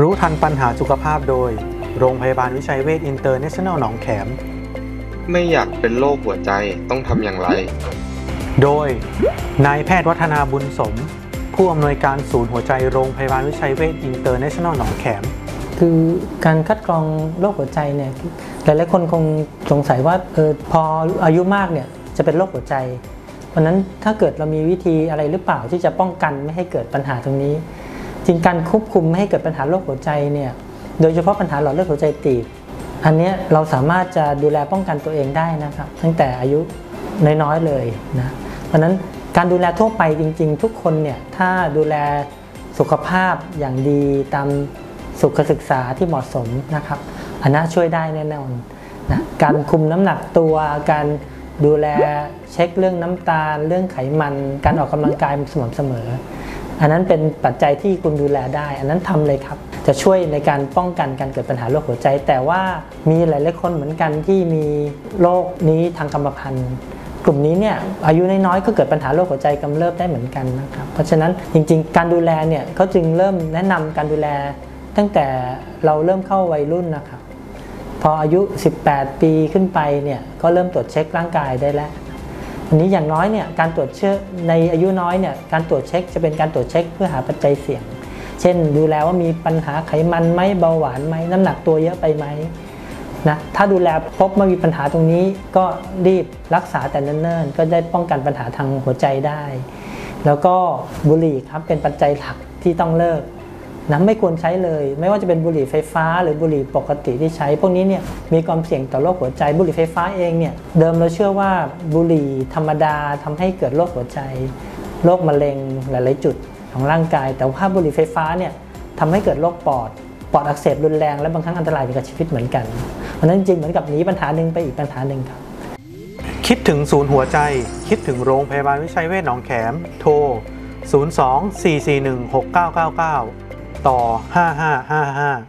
รู้ทันปัญหาสุขภาพโดย โรงพยาบาลวิชัยเวชอินเตอร์เนชั่นแนลหนองแขม ไม่อยากเป็นโรคหัวใจต้องทำอย่างไร โดยนายแพทย์วัฒนาบุญสม ผู้อำนวยการศูนย์หัวใจโรงพยาบาลวิชัยเวชอินเตอร์เนชั่นแนลหนองแขม คือการคัดกรองโรคหัวใจเนี่ยหลายๆคนคงสงสัยว่าเออพออายุมากเนี่ยจะเป็นโรคหัวใจ เพราะฉะนั้นถ้าเกิดเรามีวิธีอะไรหรือเปล่าที่จะป้องกันไม่ให้เกิดปัญหาตรงนี้ จริงการควบคุมไม่ให้เกิดปัญหาโรคหัวใจเนี่ยโดยเฉพาะปัญหาหลอดเลือดหัวใจตีบอันนี้เราสามารถจะดูแลป้องกันตัวเองได้นะครับตั้งแต่อายุน้อยๆเลยนะเพราะนั้นการดูแลทั่วไปจริง ๆ ทุกคนเนี่ยถ้าดูแลสุขภาพอย่างดีตามสุขศึกษาที่เหมาะสมนะครับอันน่าช่วยได้แน่นอนนะการคุมน้ำหนักตัวการดูแลเช็คเรื่องน้ำตาล เรื่องไขมัน การออกกำลังกายสม่ำเสมอ อันนั้นเป็นปัจจัยที่คุณดูแลได้ อันนั้นทำเลยครับ จะช่วยในการป้องกันการเกิดปัญหาโรคหัวใจ แต่ว่ามีหลายๆคนเหมือนกันที่มีโรคนี้ทางกรรมพันธุ์กลุ่มนี้เนี่ยอายุน้อยๆก็เกิดปัญหาโรคหัวใจกำเริบได้เหมือนกันนะครับเพราะฉะนั้นจริงๆ การดูแลเนี่ยเขาจึงเริ่มแนะนำการดูแล ตั้งแต่เราเริ่มเข้าวัยรุ่นนะครับพออายุ 18 ปีขึ้นไปเนี่ยก็เริ่มตรวจเช็คร่างกายได้แล้ว อันนี้อย่างน้อยเนี่ยการตรวจเชื้อในอายุน้อยเนี่ยการตรวจเช็คจะเป็นการตรวจเช็คเพื่อหาปัจจัยเสี่ยง เช่น ดูแลว่ามีปัญหาไขมันไหมเบาหวานไหมน้ำหนักตัวเยอะไปไหมนะถ้าดูแลพบว่ามีปัญหาตรงนี้ก็รีบรักษาแต่เนิ่นๆก็ได้ป้องกันปัญหาทางหัวใจได้ แล้วก็บุหรี่ครับเป็นปัจจัยหลักที่ต้องเลิก นะไม่ควรใช้เลย ไม่ว่าจะเป็นบุหรี่ไฟฟ้า หรือบุหรี่ปกติที่ใช้ พวกนี้เนี่ยมีความเสี่ยงต่อโรคหัวใจ บุหรี่ไฟฟ้าเองเนี่ยเดิมเราเชื่อว่าบุหรี่ธรรมดาทำให้เกิดโรคหัวใจโรคมะเร็งหลาย ๆ จุดของร่างกาย แต่ว่าบุหรี่ไฟฟ้าเนี่ยทำให้เกิดโรคปอดปอดอักเสบรุนแรงและบางครั้งอันตรายถึงกับชีวิตเหมือนกันเพราะนั้นจริงเหมือนกับหนีปัญหาหนึ่งไปอีกปัญหาหนึ่งครับคิดถึงศูนย์หัวใจ คิดถึงโรงพยาบาลวิชัยเวชหนองแขมโทร 02 441 6999 ต่อ 5555